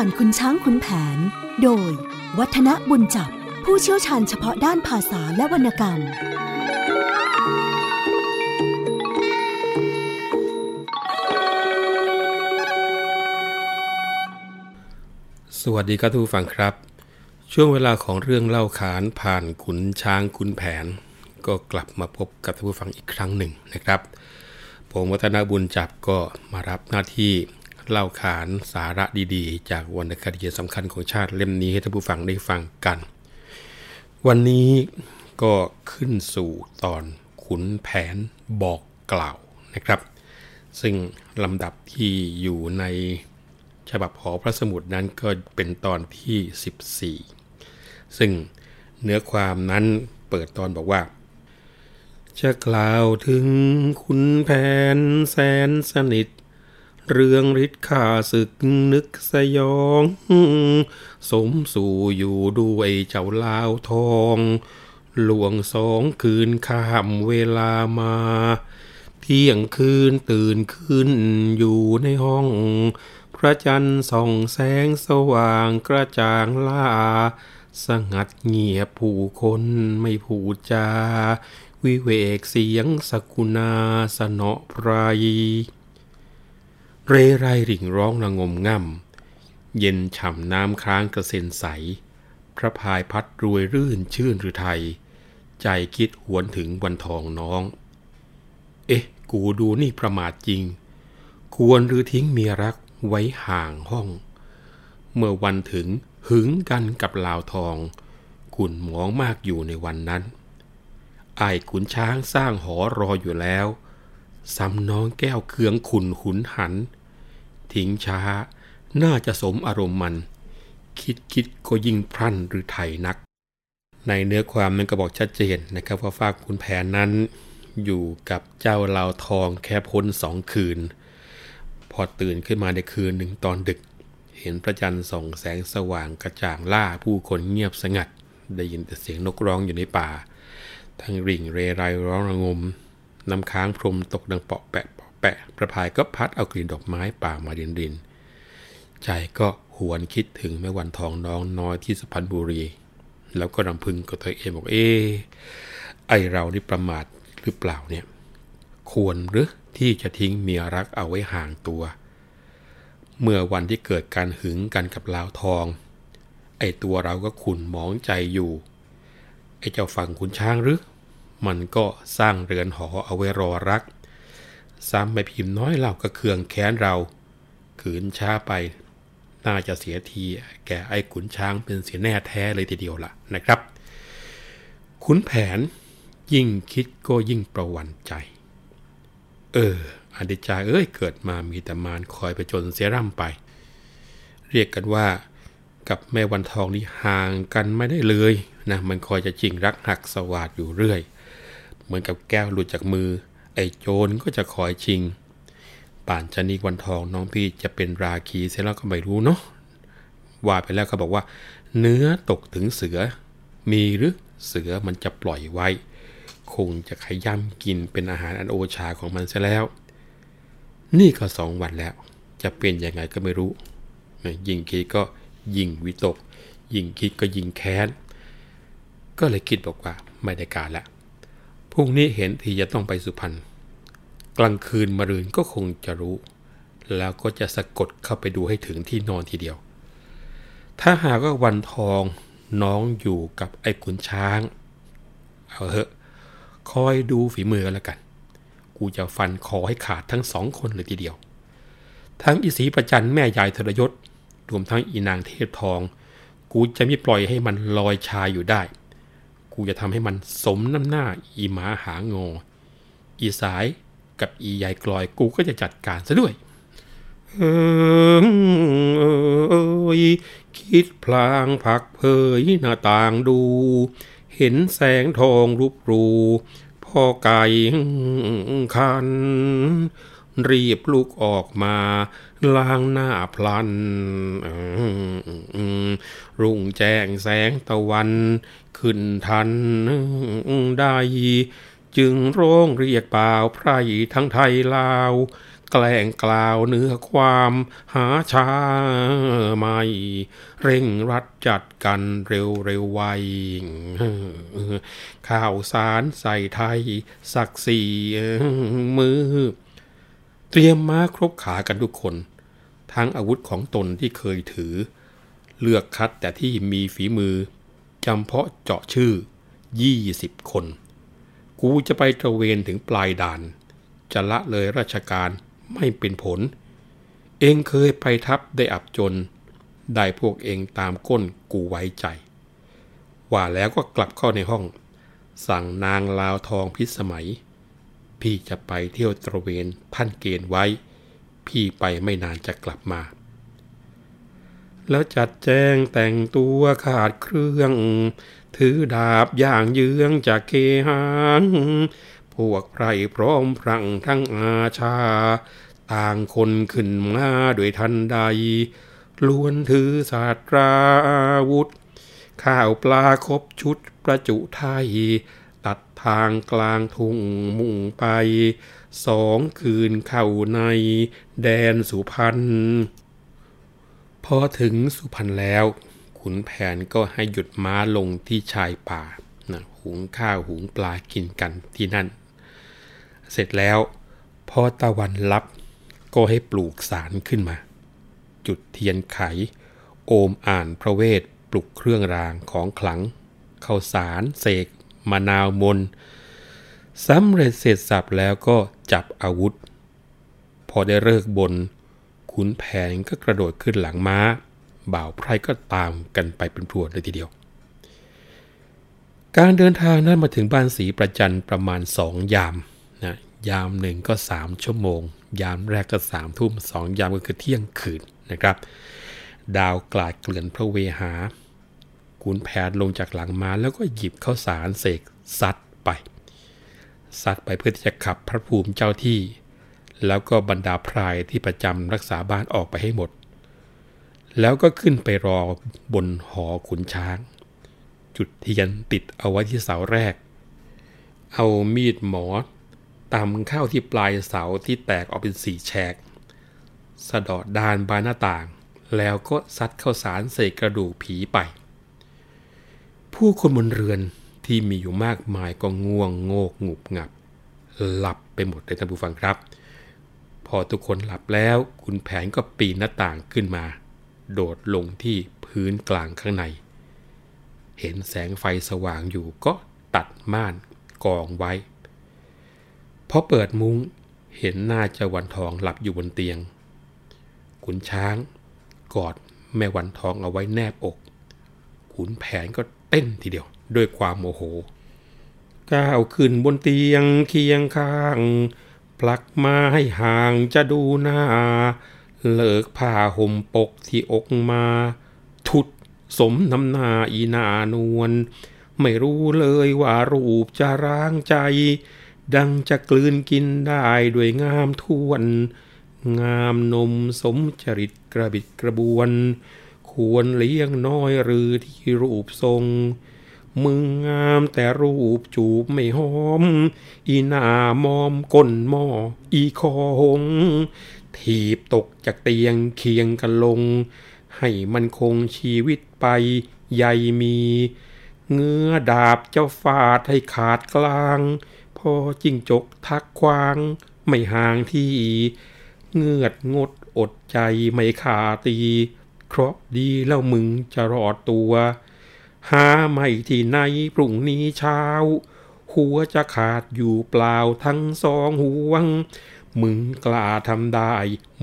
ผ่านคุณช้างคุณแผน โดย วัฒนบุญจับ ผู้เชี่ยวชาญเฉพาะด้านภาษาและวรรณกรรม สวัสดีครับทุกผู้ฟังครับ ช่วงเวลาของเรื่องเล่าขานผ่านขุนช้างขุนแผน ก็กลับมาพบกับท่านผู้ฟังอีกครั้งหนึ่งนะครับ ผมวัฒนบุญจับก็มารับหน้าที่ เล่าขานสาระดีๆ จากวรรณคดีสำคัญของชาติเล่มนี้ให้ท่านผู้ฟังได้ฟังกัน วันนี้ก็ขึ้นสู่ตอนขุนแผนบอกกล่าวนะครับ ซึ่งลำดับที่อยู่ในฉบับหอพระสมุดนั้นก็เป็นตอนที่ 14 ซึ่งเนื้อความนั้นเปิดตอนบอกว่า จะกล่าวถึงขุนแผนแสนสนิท เรื่องฤทธิ์ข้าศึกนึกสยอง สมสู่อยู่ด้วยเจ้าลาวทอง หลวงสองคืนข้ามเวลามา เที่ยงคืนตื่นขึ้นอยู่ในห้อง พระจันทร์ส่องแสงสว่างกระจ่างล่า สงัดเงียบผู้คนไม่พูจา วิเวกเสียงสกุณาสนอไพร เรไรริ่งร้องระงมง่ำ เย็นฉ่ำน้ำค้างกระเซ็นใส พระพายพัดรวยรื่นชื่นหรือไทย ใจคิดหวนถึงวันทองน้อง เอ๊ะ กูดูนี่ประมาทจริง ควรหรือทิ้งเมียรักไว้ห่างห้อง เมื่อวันถึงหึงกันกับลาวทองขุนหมองมากอยู่ในวันนั้นไอ้ขุนช้างสร้างหอรออยู่แล้ว สำน้องแก้วเคืองขุนหุนหัน ทิ้งช้า น่าจะสมอารมณ์มัน คิดคิดก็ยิ่งพรั่นหรือไทยนัก ในเนื้อความมันก็บอกชัดเจนนะครับว่าฝากขุนแผนนั้น อยู่กับเจ้าลาวทองแค่พ้นสองคืน พอตื่นขึ้นมาในคืนหนึ่งตอนดึก เห็นพระจันทร์ส่องแสงสว่างกระจ่างล่าผู้คนเงียบสงัด ได้ยินแต่เสียงนกร้องอยู่ในป่า ทั้งริ่งเรไรร้องระงม น้ำค้างพรมตกดังเปาะแปะเปาะแปะประพายก็พัดเอากลิ่นดอกไม้ป่ามาดินดิน ใจก็หวนคิดถึงแม่วันทองน้องน้อยที่สุพรรณบุรี แล้วก็รำพึงกับตัวเองบอกเอ๊ไอเรานี่ประมาทหรือเปล่าเนี่ย ควรหรือที่จะทิ้งเมียรักเอาไว้ห่างตัว เมื่อวันที่เกิดการหึงกันกับลาวทอง ไอตัวเราก็ขุนหมองใจอยู่ ไอเจ้าฝั่งขุนช้างหรือ มันก็สร้างเรือนหอเอาไว้รอรัก ซ้ำไปพิมพ์น้อยเราก็เคืองแค้นเรา ขืนช้าไป น่าจะเสียทีแก่ไอ้ขุนช้างเป็นเสียแน่แท้เลยทีเดียวล่ะนะครับ ขุนแผนยิ่งคิดก็ยิ่งประวันใจ เอออดิจาเอ้ยเกิดมามีแต่มารคอยไปจนเสียร่ำไป เรียกกันว่ากับแม่วันทองนี่ห่างกันไม่ได้เลยนะมันคอยจะจริงรักหักสวาดอยู่เรื่อย เหมือนกับแก้วหลุดจากมือ ไอ้โจรก็จะคอยชิง ป่านชนีวันทองน้องพี่จะเป็นราคีเสียแล้วก็ไม่รู้เนาะว่าไปแล้วเขาบอกว่า เนื้อตกถึงเสือ มีหรือเสือมันจะปล่อยไว้ คงจะขย้ำกินเป็นอาหารอันโอชาของมันซะแล้ว นี่ก็สองวันแล้ว จะเป็นยังไงก็ไม่รู้ยิ่งคิดก็ยิ่งวิตก ยิ่งคิดก็ยิ่งแค้น ก็เลยคิดบอกว่าไม่ได้การละ พรุ่งนี้เห็นที่จะต้องไปสุพรรณกลางคืนมรืนก็คงจะรู้ แล้วก็จะสะกดเข้าไปดูให้ถึงที่นอนทีเดียว ถ้าหากว่าวันทองน้องอยู่กับไอ้ขุนช้าง เอาเถอะคอยดูฝีมือกันแล้วกัน กูจะฟันคอให้ขาดทั้งสองคนเลยทีเดียว ทั้งอีสีประจันแม่ยายทรยศ รวมทั้งอีนางเทพทอง กูจะไม่ปล่อยให้มันลอยชายอยู่ได้ กูจะทำให้มันสมน้ำหน้าอีหมาหางอ อีสายกับอียายกลอยกูก็จะจัดการซะด้วย เออคิดพลางผักเพยหน้าต่างดู เห็นแสงทองรูปรูพ่อไก่คัน รีบลุกออกมาล้างหน้าพลันรุ่งแจ้งแสงตะวัน ขึ้นทันได้จึงร้องเรียกเปล่าไพรทั้งไทยลาว แกล้งกล่าวเนื้อความหาชาไม่ เร่งรัดจัดกันเร็วเร็วไวข่าวสารใส่ไทย สักสี่มือ เตรียมม้าครบขากันทุกคน ทั้งอาวุธของตนที่เคยถือ เลือกคัดแต่ที่มีฝีมือจำเพาะเจาะชื่อ 20 คน กูจะไปตระเวนถึงปลายด่าน จะละเลยราชการไม่เป็นผล เองเคยไปทับได้อับจน ได้พวกเองตามก้นกูไว้ใจ ว่าแล้วก็กลับเข้าในห้อง สั่งนางลาวทองพิสมัย พี่จะไปเที่ยวตระเวนท่านเกณฑ์ไว้ พี่ไปไม่นานจะกลับมา แล้วจัดแจงแต่งตัวขาดเครื่อง ถือดาบอย่างเยื้องจากเคหางพวกไพรพร้อมพรังทั้งอาชา ต่างคนขึ้นมาด้วยทันใด ล้วนถือศาสตราวุธ ข้าวปลาครบชุดประจุไทย ทางกลางทุ่งมุ่งไป สองคืนเข้าในแดนสุพรรณพอถึงสุพรรณแล้ว ขุนแผนก็ให้หยุดม้าลงที่ชายป่านะหุงข้าวหุงปลากินกันที่นั่น เสร็จแล้วพอตะวันรับก็ให้ปลูกสารขึ้นมา จุดเทียนไข โอมอ่านพระเวทปลุกเครื่องรางของขลังข้าวสารเสก มะนาวมนสำเร็จเสร็จสับแล้วก็จับอาวุธ พอได้เลิกบน ขุนแผนก็กระโดดขึ้นหลังม้า บ่าวไพรก็ตามกันไปเป็นพรวดเลยทีเดียว การเดินทางนั้นมาถึงบ้านสีประจันประมาณสองยามนะยามหนึ่งก็สามชั่วโมง ยามแรกก็สามทุ่มสองยามก็คือเที่ยงคืนนะครับ ดาวกลาดเกลื่อนพระเวหา ขุนแผนลงจากหลังม้าแล้วก็หยิบข้าวสารเสกซัดไปซัดไปเพื่อที่จะขับพระภูมิเจ้าที่ แล้วก็บรรดาพรายที่ประจำรักษาบ้านออกไปให้หมด แล้วก็ขึ้นไปรอบนหอขุนช้าง จุดเทียนติดเอาไว้ที่เสาแรก เอามีดหมอตำเข้าที่ปลายเสาที่แตกออกเป็นสี่แฉก สะดอดดานบานหน้าต่าง แล้วก็ซัดเข้าสารใส่กระดูกผีไป ผู้คนบนเรือนที่มีอยู่มากมายก็ง่วงโงกงุบงับ หลับไปหมดเลยท่านผู้ฟังครับ พอทุกคนหลับแล้วคุณแผนก็ปีนหน้าต่างขึ้นมา โดดลงที่พื้นกลางข้างใน เห็นแสงไฟสว่างอยู่ก็ตัดม่านกองไว้พอเปิดมุ้งเห็นหน้าเจ้าวันทองหลับอยู่บนเตียง ขุนช้าง กอดแม่วันทองเอาไว้แนบอกขุนแผนก็ เต้นทีเดียวด้วยความโมโหก้าวขึ้นบนเตียงเคียงข้าง พลักมาให้ห่างจะดูหน้า เลิกผ้าห่มปกที่อกมา ทุดสมน้ำหน้าอีนานวลไม่รู้เลยว่ารูปจะร้างใจ ดังจะกลืนกินได้ด้วยงามทวน งามนมสมจริตกระบิดกระบวน ควรเลี้ยงน้อยหรือที่รูปทรงมึงงามแต่รูปจูบไม่หอม อีหน้ามอมก้นหม้ออีคอหง ถีบตกจากเตียงเคียงกันลง ให้มันคงชีวิตไปใหญ่มี เงื้อดาบเจ้าฟาดให้ขาดกลาง พอจิ้งจกทักควาง ไม่ห่างที่ เงือดงดอดใจไม่ขาตี เคราะดีแล้วมึงจะรอดตัว หาไม่ที่ไหนพรุ่งนี้เช้า หัวจะขาดอยู่เปล่าทั้งสองห่วง มึงกล้าทำได้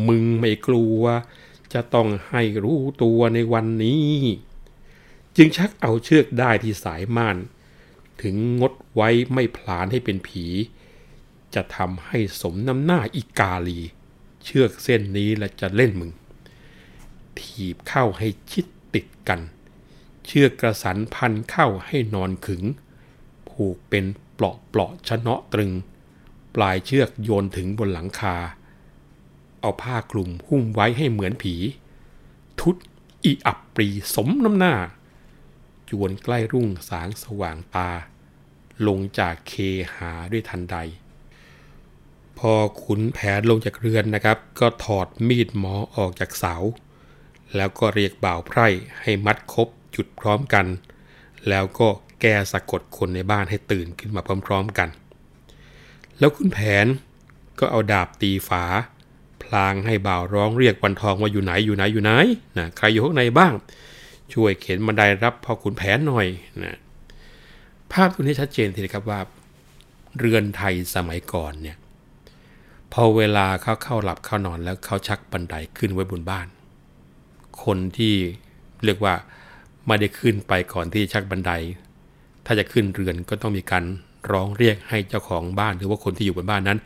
มึงไม่กลัว จะต้องให้รู้ตัวในวันนี้ จึงชักเอาเชือกได้ที่สายม่าน ถึงงดไว้ไม่พลานให้เป็นผี จะทำให้สมน้ำหน้าอีกาลี เชือกเส้นนี้และจะเล่นมึง ถีบเข้าให้ชิดติดกัน เชือกกระสันพันเข้าให้นอนขึง ผูกเป็นเปลาะเปลาะชะเนาะตรึง ปลายเชือกโยนถึงบนหลังคา เอาผ้าคลุมหุ้มไว้ให้เหมือนผี ทุดอีอับปรีสมน้ำหน้า จวนใกล้รุ่งสางสว่างตา ลงจากเคหาด้วยทันใดพอขุนแผนลงจากเรือนนะครับ ก็ถอดมีดหมอออกจากเสา แล้วก็เรียกบ่าวไพร่ให้มัดคบจุดพร้อมกัน แล้วก็แก้สะกดคนในบ้านให้ตื่นขึ้นมาพร้อมๆกัน แล้วขุนแผนก็เอาดาบตีฝา พลางให้บ่าวร้องเรียกวันทองว่าอยู่ไหนอยู่ไหนอยู่ไหนนะใครอยู่ข้างในบ้าง ช่วยเข็นบันไดรับพ่อขุนแผนหน่อยนะภาพตรงนี้ชัดเจนทีเดียวครับว่า เรือนไทยสมัยก่อนเนี่ยพอเวลาเขาเข้าหลับเข้านอนแล้วเขาชักบันไดขึ้นไว้บนบ้าน คนที่เรียกว่าไม่ได้ขึ้นไปก่อนที่ชักบันได ถ้าจะขึ้นเรือนก็ต้องมีการร้องเรียกให้เจ้าของบ้านหรือว่าคนที่อยู่บนบ้านนั้น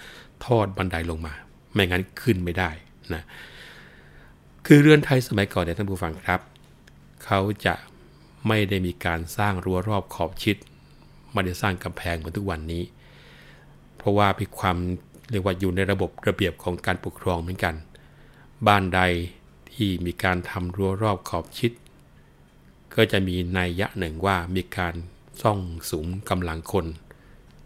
ทอดบันไดลงมา ไม่งั้นขึ้นไม่ได้นะคือเรือนไทยสมัยก่อนเนี่ยท่านผู้ฟังครับ เขาจะไม่ได้มีการสร้างรั้วรอบขอบชิดไม่ได้สร้างกำแพงเหมือนทุกวันนี้ เพราะว่ามีความเรียกว่าอยู่ในระบบระเบียบของการปกครองเหมือนกัน บ้านใด ที่มีการทำรั้วรอบขอบชิด ก็จะมีนัยยะหนึ่งว่ามีการซ่องสูงกำลังคน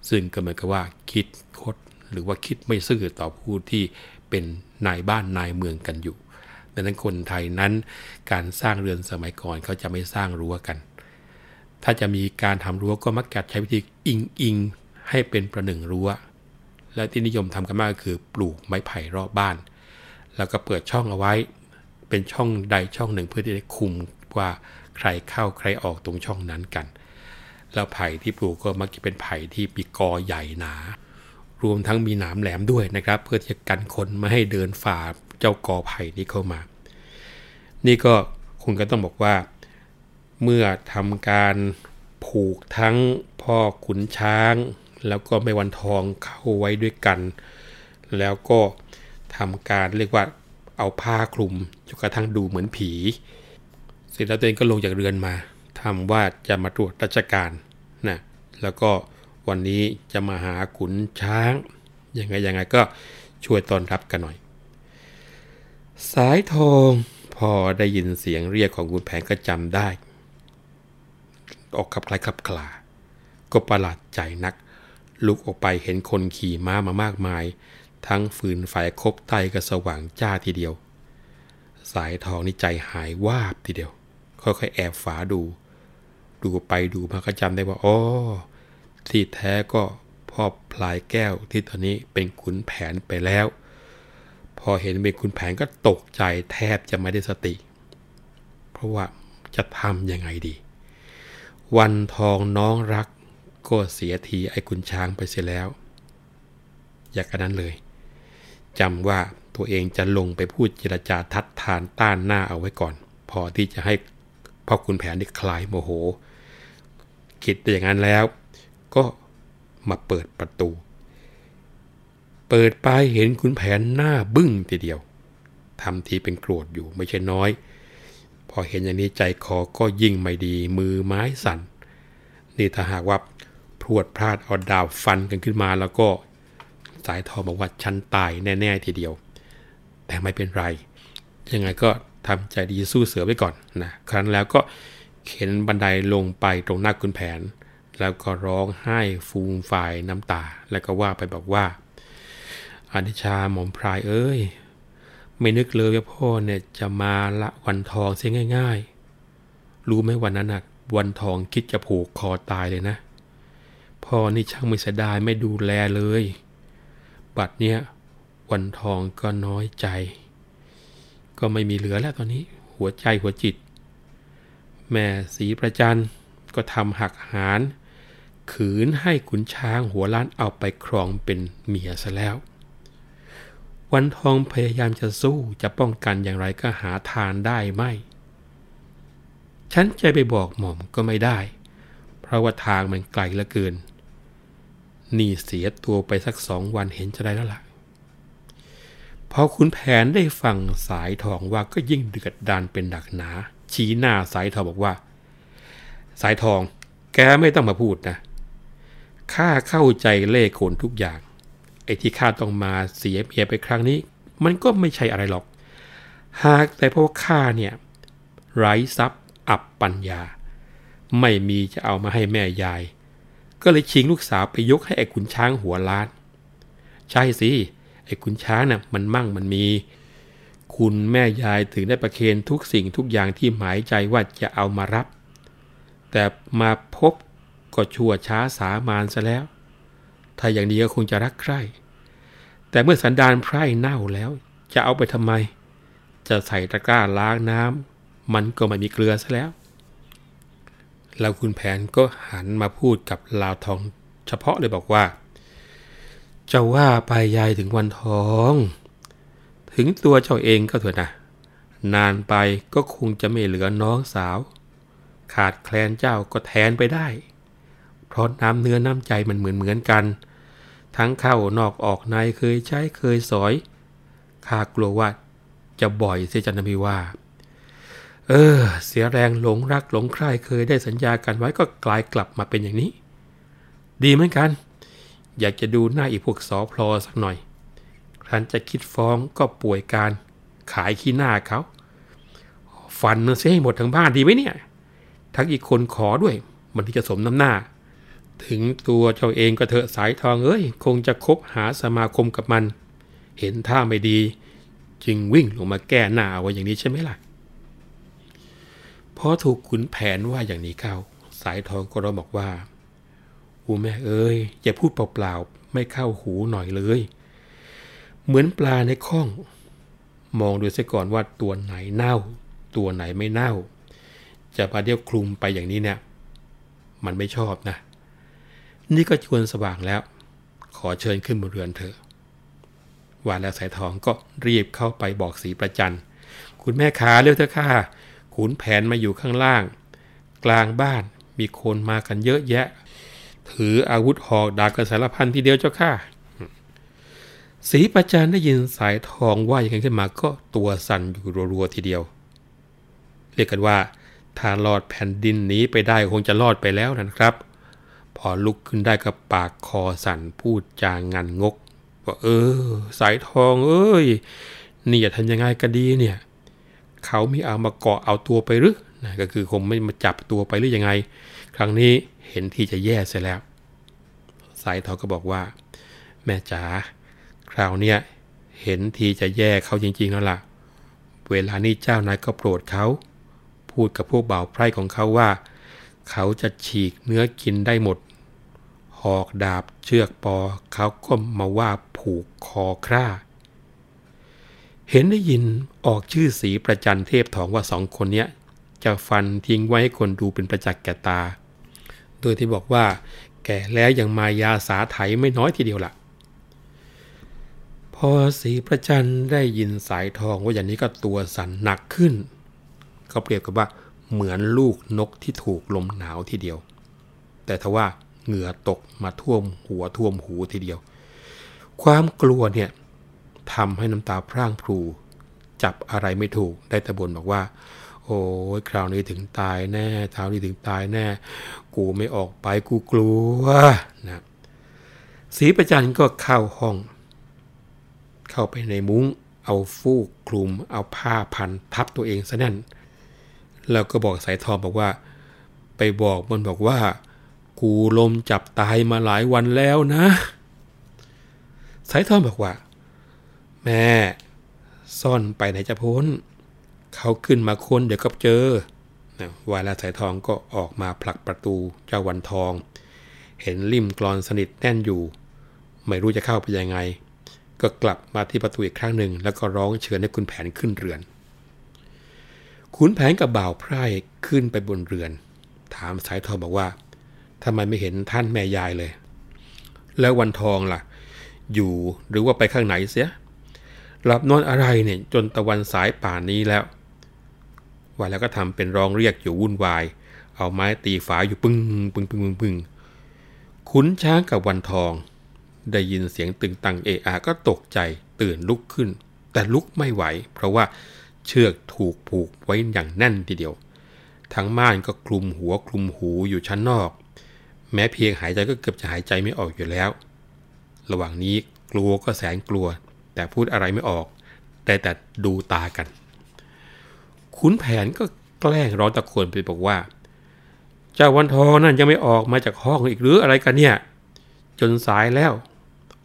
ซึ่งก็เหมือนกับว่าคิดคดหรือว่าคิดไม่ซื่อต่อผู้ที่เป็นนายบ้านนายเมืองกันอยู่ ดังนั้นคนไทยนั้นการสร้างเรือนสมัยก่อนเขาจะไม่สร้างรั้วกัน ถ้าจะมีการทำรั้วก็มักจะใช้วิธีอิงอิงให้เป็นประหนึ่งรั้ว และที่นิยมทำกันมากก็คือปลูกไม้ไผ่รอบบ้าน แล้วก็เปิดช่องเอาไว้ เป็นช่องใดช่องหนึ่งเพื่อที่จะคุมว่าใครเข้าใครออกตรงช่องนั้นกัน แล้วไผ่ที่ปลูกก็มักจะเป็นไผ่ที่มีกอใหญ่หนา รวมทั้งมีหนามแหลมด้วยนะครับ เพื่อที่จะกันคนไม่ให้เดินฝ่าเจ้ากอไผ่นี้เข้ามา นี่ก็คุณก็ต้องบอกว่า เมื่อทำการผูกทั้งพ่อขุนช้าง แล้วก็ไม่วันทองเข้าไว้ด้วยกัน แล้วก็ทำการเรียกว่า เอาผ้าคลุมจนกระทั่งดูเหมือนผี เสร็จแล้วตัวเองก็ลงจากเรือนมาทำว่าจะมาตรวจราชการนะแล้วก็วันนี้จะมาหาขุนช้าง ยังไงยังไงก็ช่วยต้อนรับกันหน่อย สายทองพอได้ยินเสียงเรียกของคุณแผนก็จำได้ ออกขับคล้ายขับคลา ก็ประหลาดใจนัก ลุกออกไปเห็นคนขี่ม้ามามากมาย ทั้งฟืนไฟคบไตก็สว่างจ้าทีเดียว สายทองนี่ใจหายวาบทีเดียว ค่อยๆแอบฝาดู ดูไปดูมาก็จำได้ว่าอ๋อที่แท้ก็พ่อพลายแก้วที่ตอนนี้เป็นขุนแผนไปแล้ว พอเห็นเป็นขุนแผนก็ตกใจแทบจะไม่ได้สติ เพราะว่าจะทำยังไงดี วันทองน้องรักก็เสียทีไอ้คุณช้างไปเสียแล้ว อยากกันนั้นเลย จำว่าตัวเองจะลงไปพูดเจรจาทัดทานต้านหน้าเอาไว้ก่อน พอที่จะให้พ่อคุณแผนได้คลายโมโห คิดอย่างนั้นแล้ว ก็มาเปิดประตู เปิดไปเห็นคุณแผนหน้าบึ้งทีเดียวทำทีเป็นโกรธอยู่ไม่ใช่น้อย พอเห็นอย่างนี้ใจคอก็ยิ่งไม่ดีมือไม้สั่นนี่ถ้าหากว่าพรวดพลาดเอาดาบฟันกันขึ้นมาแล้วก็ สายทองบอกว่าฉันตายแน่ๆทีเดียว แต่ไม่เป็นไร ยังไงก็ทำใจดีสู้เสือไว้ก่อนนะครั้นแล้วก็เข็นบันไดลงไปตรงหน้าคุณแผน แล้วก็ร้องไห้ฟูมฝ่ายน้ำตา แล้วก็ว่าไปบอกว่าอนิชาหมอมพรายเอ้ย ไม่นึกเลยว่าพ่อเนี่ยจะมาละวันทองเสียง่าย ๆ รู้ไหมวันนั้นนะวันทองคิดจะผูกคอตายเลยนะ พ่อนี่ช่างไม่เสียดายไม่ดูแลเลย บัดเนี้ยวันทองก็น้อยใจ ก็ไม่มีเหลือแล้วตอนนี้ หัวใจหัวจิต แม่สีประจันก็ทำหักหารขืนให้ขุนช้างหัวล้านเอาไปครองเป็นเมียซะแล้ว วันทองพยายามจะสู้จะป้องกันอย่างไรก็หาทานได้ไม่ ฉันจะไปบอกหม่อมก็ไม่ได้ เพราะว่าทางมันไกลเหลือเกิน นี่เสียตัวไปสักสองวันเห็นจะได้แล้วละ่ะพอคุณแผนได้ฟังสายทองว่าก็ยิ่งเดือดดานเป็นหนักหนา ชี้หน้าสายทองบอกว่า สายทอง แกไม่ต้องมาพูดนะข้าเข้าใจเล่โขนทุกอย่าง ไอ้ที่ข้าต้องมาเสียเมียไปครั้งนี้ มันก็ไม่ใช่อะไรหรอก หากแต่เพราะข้าเนี่ย ไร้ทรัพย์อับปัญญา ไม่มีจะเอามาให้แม่ยาย ก็เลยชิงลูกสาวไปยกให้ไอ้ขุนช้างหัวล้าน ใช่สิ ไอ้คุณช้างน่ะมันมั่งมันมี คุณแม่ยายถึงได้ประเคนทุกสิ่งทุกอย่างที่หมายใจว่าจะเอามารับ แต่มาพบก็ชั่วช้าสามานซะแล้ว ถ้าอย่างนี้ก็คงจะรักใคร่ แต่เมื่อสันดานไพร่เน่าแล้ว จะเอาไปทำไม จะใส่ตะกร้าล้างน้ำมันก็ไม่มีเกลือซะแล้ว แล้วคุณแผนก็หันมาพูดกับลาวทองเฉพาะเลยบอกว่าจะว่าไปยายถึงวันทอง ถึงตัวเจ้าเองก็เถอะนะ นานไปก็คงจะไม่เหลือน้องสาว ขาดแคลนเจ้าก็แทนไปได้ เพราะน้ำเนื้อน้ำใจมันเหมือนเหมือนกัน ทั้งเข้านอกออกในเคยใช้เคยสอยข้ากลัวว่าจะบ่อยเสียจันทมีว่า เออ เสียแรงหลงรักหลงใคร่เคยได้สัญญากันไว้ก็กลายกลับมาเป็นอย่างนี้ ดีเหมือนกัน อยากจะดูหน้าอีพวกสอพลอสักหน่อยครั้นจะคิดฟ้องก็ป่วยการขายขี้หน้าเขาฟันมันเสียให้หมดทั้งบ้านดีไหมเนี่ย ทั้งอีกคนขอด้วย มันที่จะสมน้ำหน้า ถึงตัวเจ้าเองก็เถอะสายทองเอ้ย คงจะคบหาสมาคมกับมัน เห็นท่าไม่ดี จึงวิ่งลงมาแก้หน้าเอาไว้อย่างนี้ใช่ไหมล่ะ พอถูกขุนแผนว่าอย่างนี้เข้า สายทองก็ร้องบอกว่าอูแม่เอ้ยอย่าพูดเปล่าๆไม่เข้าหูหน่อยเลย เหมือนปลาในคลอง มองดูเสียก่อนว่าตัวไหนเน่า ตัวไหนไม่เน่า จะมาเดียวคลุมไปอย่างนี้เนี่ย มันไม่ชอบนะ นี่ก็ชวนสว่างแล้ว ขอเชิญขึ้นบนเรือนเถอะว่าแล้วสายทองก็รีบเข้าไปบอกสีประจันคุณแม่ขาเร็วเถอะค่ะ ขุนแผนมาอยู่ข้างล่าง กลางบ้านมีคนมากันเยอะแยะ ถืออาวุธหอกดาบกระสารพันทีเดียวเจ้าค่ะสีประจันได้ยินสายทองว่าอย่างนั้นขึ้นมาก็ตัวสั่นอยู่รัวๆทีเดียว เรียกกันว่าถ้ารอดแผ่นดินหนีไปได้คงจะรอดไปแล้วนะครับ พอลุกขึ้นได้ก็ปากคอสั่นพูดจางงันงกว่าเออ สายทองเอ้ยนี่จะทำยังไงก็ดีเนี่ย เขามีเอามาเกาะเอาตัวไปหรือนะก็คือคงไม่มาจับตัวไปหรือยังไง ครั้งนี้เห็นที่จะแย่เสียแล้ว สายทอก็บอกว่า แม่จ๋าคราวเนี้ยเห็นทีจะแย่เขาจริงๆแล้วล่ะ เวลานี้เจ้านายก็โปรดเขา พูดกับพวกบ่าวไพร่ของเขาว่า เขาจะฉีกเนื้อกินได้หมด หอกดาบเชือกปอเขาก็มาว่าผูกคอคร่า เห็นได้ยินออกชื่อสีประจันเทพทองว่าสองคนเนี้ยจะฟันทิ้งไว้ให้คนดูเป็นประจักษ์แก่ตา โดยที่บอกว่า แก่แล้วยังมายาสาไถไม่น้อยทีเดียวละ่ะ พอสีประจันได้ยินสายทองว่าอย่างนี้ก็ตัวสั่นหนักขึ้น ก็เปรียบกับว่าเหมือนลูกนกที่ถูกลมหนาวทีเดียว แต่ทว่าเหงื่อตกมาท่วมหัวท่วมหูทีเดียว ความกลัวเนี่ย ทำให้น้ำตาพร่างพรูจับอะไรไม่ถูกได้แต่บนบอกว่า โอ้ยคราวนี้ถึงตายแน่คราวนี้ถึงตายแน่ กูไม่ออกไปกูกลัวนะสีประจันก็เข้าห้อง เข้าไปในมุ้ง เอาฟูกคลุม เอาผ้าพันทับตัวเองซะนั่น แล้วก็บอกสายทองบอกว่า ไปบอกมันบอกว่า กูลมจับตายมาหลายวันแล้วนะ สายทองบอกว่า แม่ ซ่อนไปไหนจะพ้น เขาขึ้นมาคนเดี๋ยวก็เจอนะวายลาสายทองก็ออกมาผลักประตูเจ้าวันทอง เห็นริมกรอนสนิทแน่นอยู่ ไม่รู้จะเข้าไปยังไง ก็กลับมาที่ประตูอีกครั้งหนึ่ง แล้วก็ร้องเชิญให้คุณแผนขึ้นเรือน ขุนแผนกับบ่าวไพร่ขึ้นไปบนเรือน ถามสายทองบอกว่าทำไมไม่เห็นท่านแม่ยายเลย แล้ววันทองล่ะ อยู่หรือว่าไปข้างไหนเสีย หลับนอนอะไรเนี่ยจนตะวันสายป่านนี้แล้วว่าแล้วก็ทำเป็นร้องเรียกอยู่วุ่นวาย เอาไม้ตีฝาอยู่ปึ้งปึ้งปึ้งปึ้งปึ้งขุนช้างกับวันทอง ได้ยินเสียงตึงตังเอะอาก็ตกใจตื่นลุกขึ้น แต่ลุกไม่ไหว เพราะว่าเชือกถูกผูกไว้อย่างแน่นทีเดียว ทั้งม่านก็คลุมหัวคลุมหูอยู่ชั้นนอก แม้เพียงหายใจก็เกือบจะหายใจไม่ออกอยู่แล้ว ระหว่างนี้กลัวก็แสนกลัว แต่พูดอะไรไม่ออก แต่แต่ดูตากัน ขุนแผนก็แกล้งร้องตะโกนไปบอกว่า เจ้าวันทองนั่นยังไม่ออกมาจากห้องอีกหรืออะไรกันเนี่ย จนสายแล้ว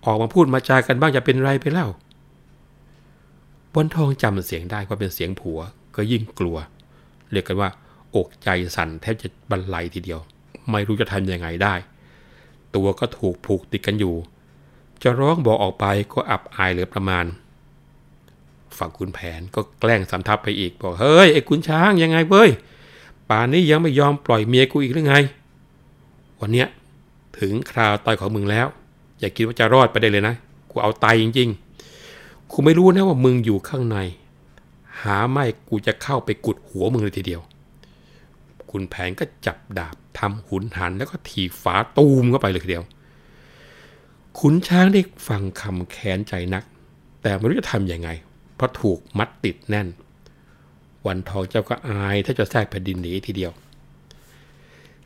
ออกมาพูดมาจากันบ้างจะเป็นไรไปเล่า วันทองจำเสียงได้ว่าเป็นเสียงผัว ก็ยิ่งกลัว เรียกกันว่า อกใจสั่นแทบจะบรรลัยทีเดียว ไม่รู้จะทำยังไงได้ ตัวก็ถูกผูกติดกันอยู่ จะร้องบอกออกไปก็อับอายเหลือประมาณ ฝั่งคุณแผนก็แกล้งสำทับไปอีกบอกเฮ้ยไอ้คุณช้างยังไงเว้ยป่านนี้ยังไม่ยอมปล่อยเมียกูอีกหรือไง วันเนี้ยถึงคราวตายของมึงแล้ว อย่าคิดว่าจะรอดไปได้เลยนะ กูเอาตายจริงๆ กูไม่รู้นะว่ามึงอยู่ข้างใน หาไม่กูจะเข้าไปกุดหัวมึงเลยทีเดียว คุณแผนก็จับดาบทำหุนหันแล้วก็ถีฝาตูมเข้าไปเลยทีเดียว ขุนช้างได้ฟังคำแค้นใจนัก แต่ไม่รู้จะทำยังไง เพราะถูกมัดติดแน่น วันทองเจ้าก็อายถ้าจะแทรกแผ่นดินหนีทีเดียว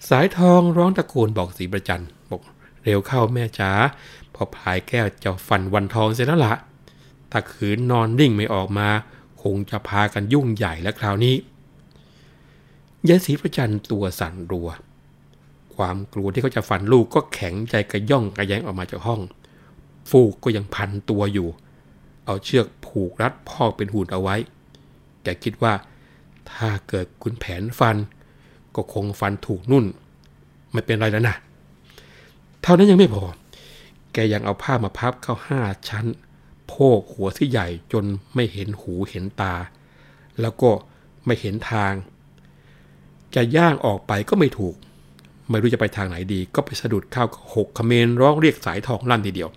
สายทองร้องตะโกนบอกสีประจันบอกเร็วเข้าแม่จ๋าพอพายแก้วจะฟันวันทองเสร็จแล้วละถ้าขืนนอนนิ่งไม่ออกมา คงจะพากันยุ่งใหญ่และคราวนี้ยายศรีประจันตัวสั่นรัว ความกลัวที่เขาจะฟันลูกก็แข็งใจกระย่องกระแยงออกมาจากห้อง ฟูกก็ยังพันตัวอยู่ เอาเชือกผูกรัดพ่อเป็นหุ่นเอาไว้ แกคิดว่า ถ้าเกิดคุณแผนฟัน ก็คงฟันถูกนุ่น ไม่เป็นไรแล้วนะเท่านั้นยังไม่พอ แกยังเอาผ้ามาพับเข้าห้าชั้น โพกหัวที่ใหญ่จนไม่เห็นหูเห็นตา แล้วก็ไม่เห็นทาง จะย่างออกไปก็ไม่ถูก ไม่รู้จะไปทางไหนดี ก็ไปสะดุดเข้าหกขเมนร้องเรียกสายทองลั่นทีเดียว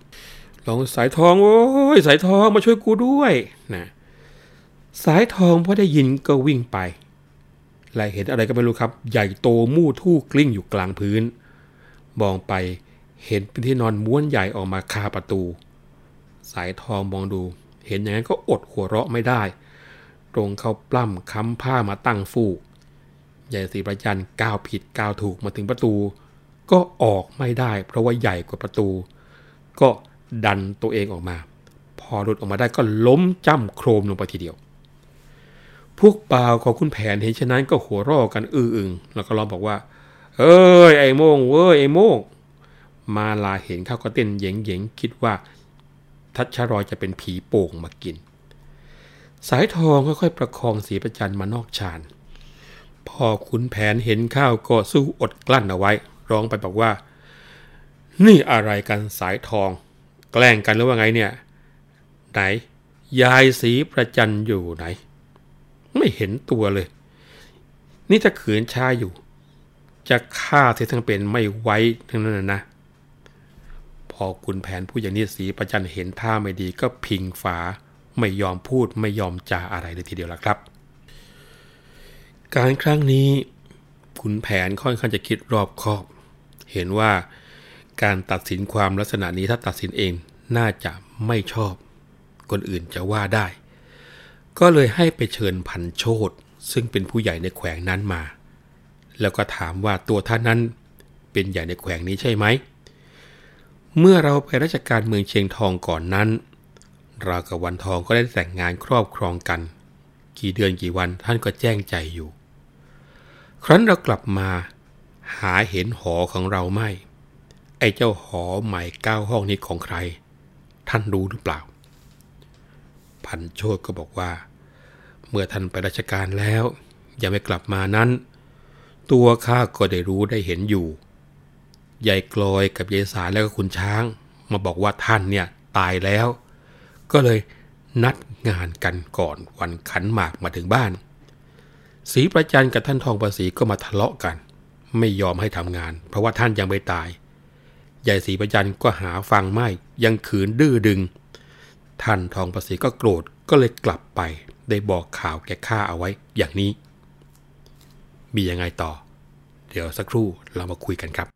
ร้องสายทองโอ้ยสายทองมาช่วยกูด้วยนะสายทองพอได้ยินก็วิ่งไปแลวเห็นอะไรก็ไม่รู้ครับ ใหญ่โตมู่ทู่กลิ้งอยู่กลางพื้น มองไปเห็นเป็นที่นอนม้วนใหญ่ออกมาคาประตู สายทองมองดู เห็นอย่างนั้นก็อดหัวเราะไม่ได้ ตรงเขาปล้ำค้ำผ้ามาตั้งฟูก ใหญ่สีประจันก้าวผิดก้าวถูกมาถึงประตู ก็ออกไม่ได้ เพราะว่าใหญ่กว่าประตู ก็ดันตัวเองออกมา พอหลุดออกมาได้ก็ล้มจ้ำโครมลงไปทีเดียว พวกเปล่าของคุณแผนเห็นฉะนั้นก็หัวราะกันอื้ออึงแล้วก็ร้องบอกว่า เอ้ยไอ้โมงเว้ยไอ้โมงมาลาเห็นเขาก็เต้นเยงเยงคิดว่า ทัชชรอยจะเป็นผีโป่งมากิน สายทองค่อยๆประคองสีประจันมานอกชาน พ่อขุนแผนเห็นข้าวก็สู้อดกลั้นเอาไว้ ร้องไปบอกว่า นี่อะไรกันสายทอง แกล้งกันหรือว่าไงเนี่ย ไหน ยายสีประจันอยู่ไหน ไม่เห็นตัวเลย นี่ถ้าขืนชาอยู่ จะฆ่าเสียทั้งเป็นไม่ไว้ทั้งนั้นนะพอคุณแผนผู้อย่างนี้สีประจันเห็นท่าไม่ดีก็พิงฝา ไม่ยอมพูดไม่ยอมจาอะไรเลยทีเดียวละครับ การครั้งนี้ขุนแผนค่อนข้างจะคิดรอบคอบ เห็นว่าการตัดสินความลักษณะนี้ถ้าตัดสินเองน่าจะไม่ชอบ คนอื่นจะว่าได้ ก็เลยให้ไปเชิญพันโชตซึ่งเป็นผู้ใหญ่ในแขวงนั้นมา แล้วก็ถามว่าตัวท่านนั้นเป็นใหญ่ในแขวงนี้ใช่ไหม เมื่อเราไปราชการเมืองเชียงทองก่อนนั้น เรากับวันทองก็ได้แต่งงานครอบครองกัน กี่เดือนกี่วันท่านก็แจ้งใจอยู่ ครั้นเรากลับมา หาเห็นหอของเราไม่ ไอ้เจ้าหอใหม่เก้าห้องนี้ของใคร ท่านรู้หรือเปล่า พันโชตก็บอกว่า เมื่อท่านไปราชการแล้ว ยังไม่กลับมานั้น ตัวข้าก็ได้รู้ได้เห็นอยู่ยายกลอยกับยายสารแล้วก็คุณช้าง มาบอกว่าท่านเนี่ยตายแล้ว ก็เลยนัดงานกันก่อนวันขันหมากมาถึงบ้าน สีประจันกับท่านทองประสีก็มาทะเลาะกัน ไม่ยอมให้ทำงาน เพราะว่าท่านยังไม่ตายยายสีประจันก็หาฟังไม่ยังขืนดื้อดึง ท่านทองประสีก็โกรธก็เลยกลับไป ได้บอกข่าวแก่ข้าเอาไว้อย่างนี้ มียังไงต่อ เดี๋ยวสักครู่เรามาคุยกันครับ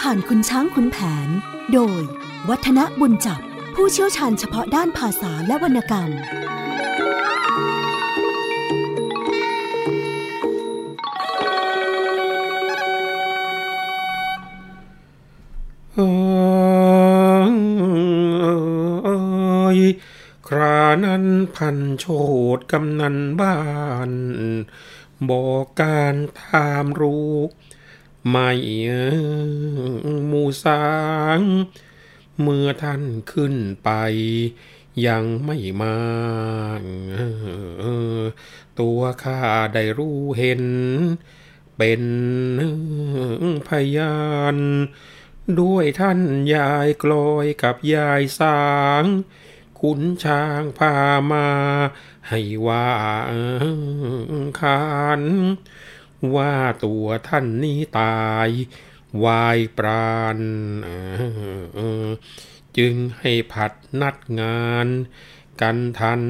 ผ่านคุณช้างคุณแผน โดย วัฒนบุญจับ ผู้เชี่ยวชาญเฉพาะด้านภาษาและวรรณกรรม ครานั้นพันโชดกำนันบ้าน บอกการตามรู้ ไม่มูสางเมื่อท่านขึ้นไป ยังไม่มาตัวข้าได้รู้เห็น เป็นพยาน ด้วยท่านยายกลอยกับยายสางขุนช้างพามา ให้ว่าคาน ว่าตัวท่านนี้ตาย วายปราณจึงให้ผัดนัดงานกันทัน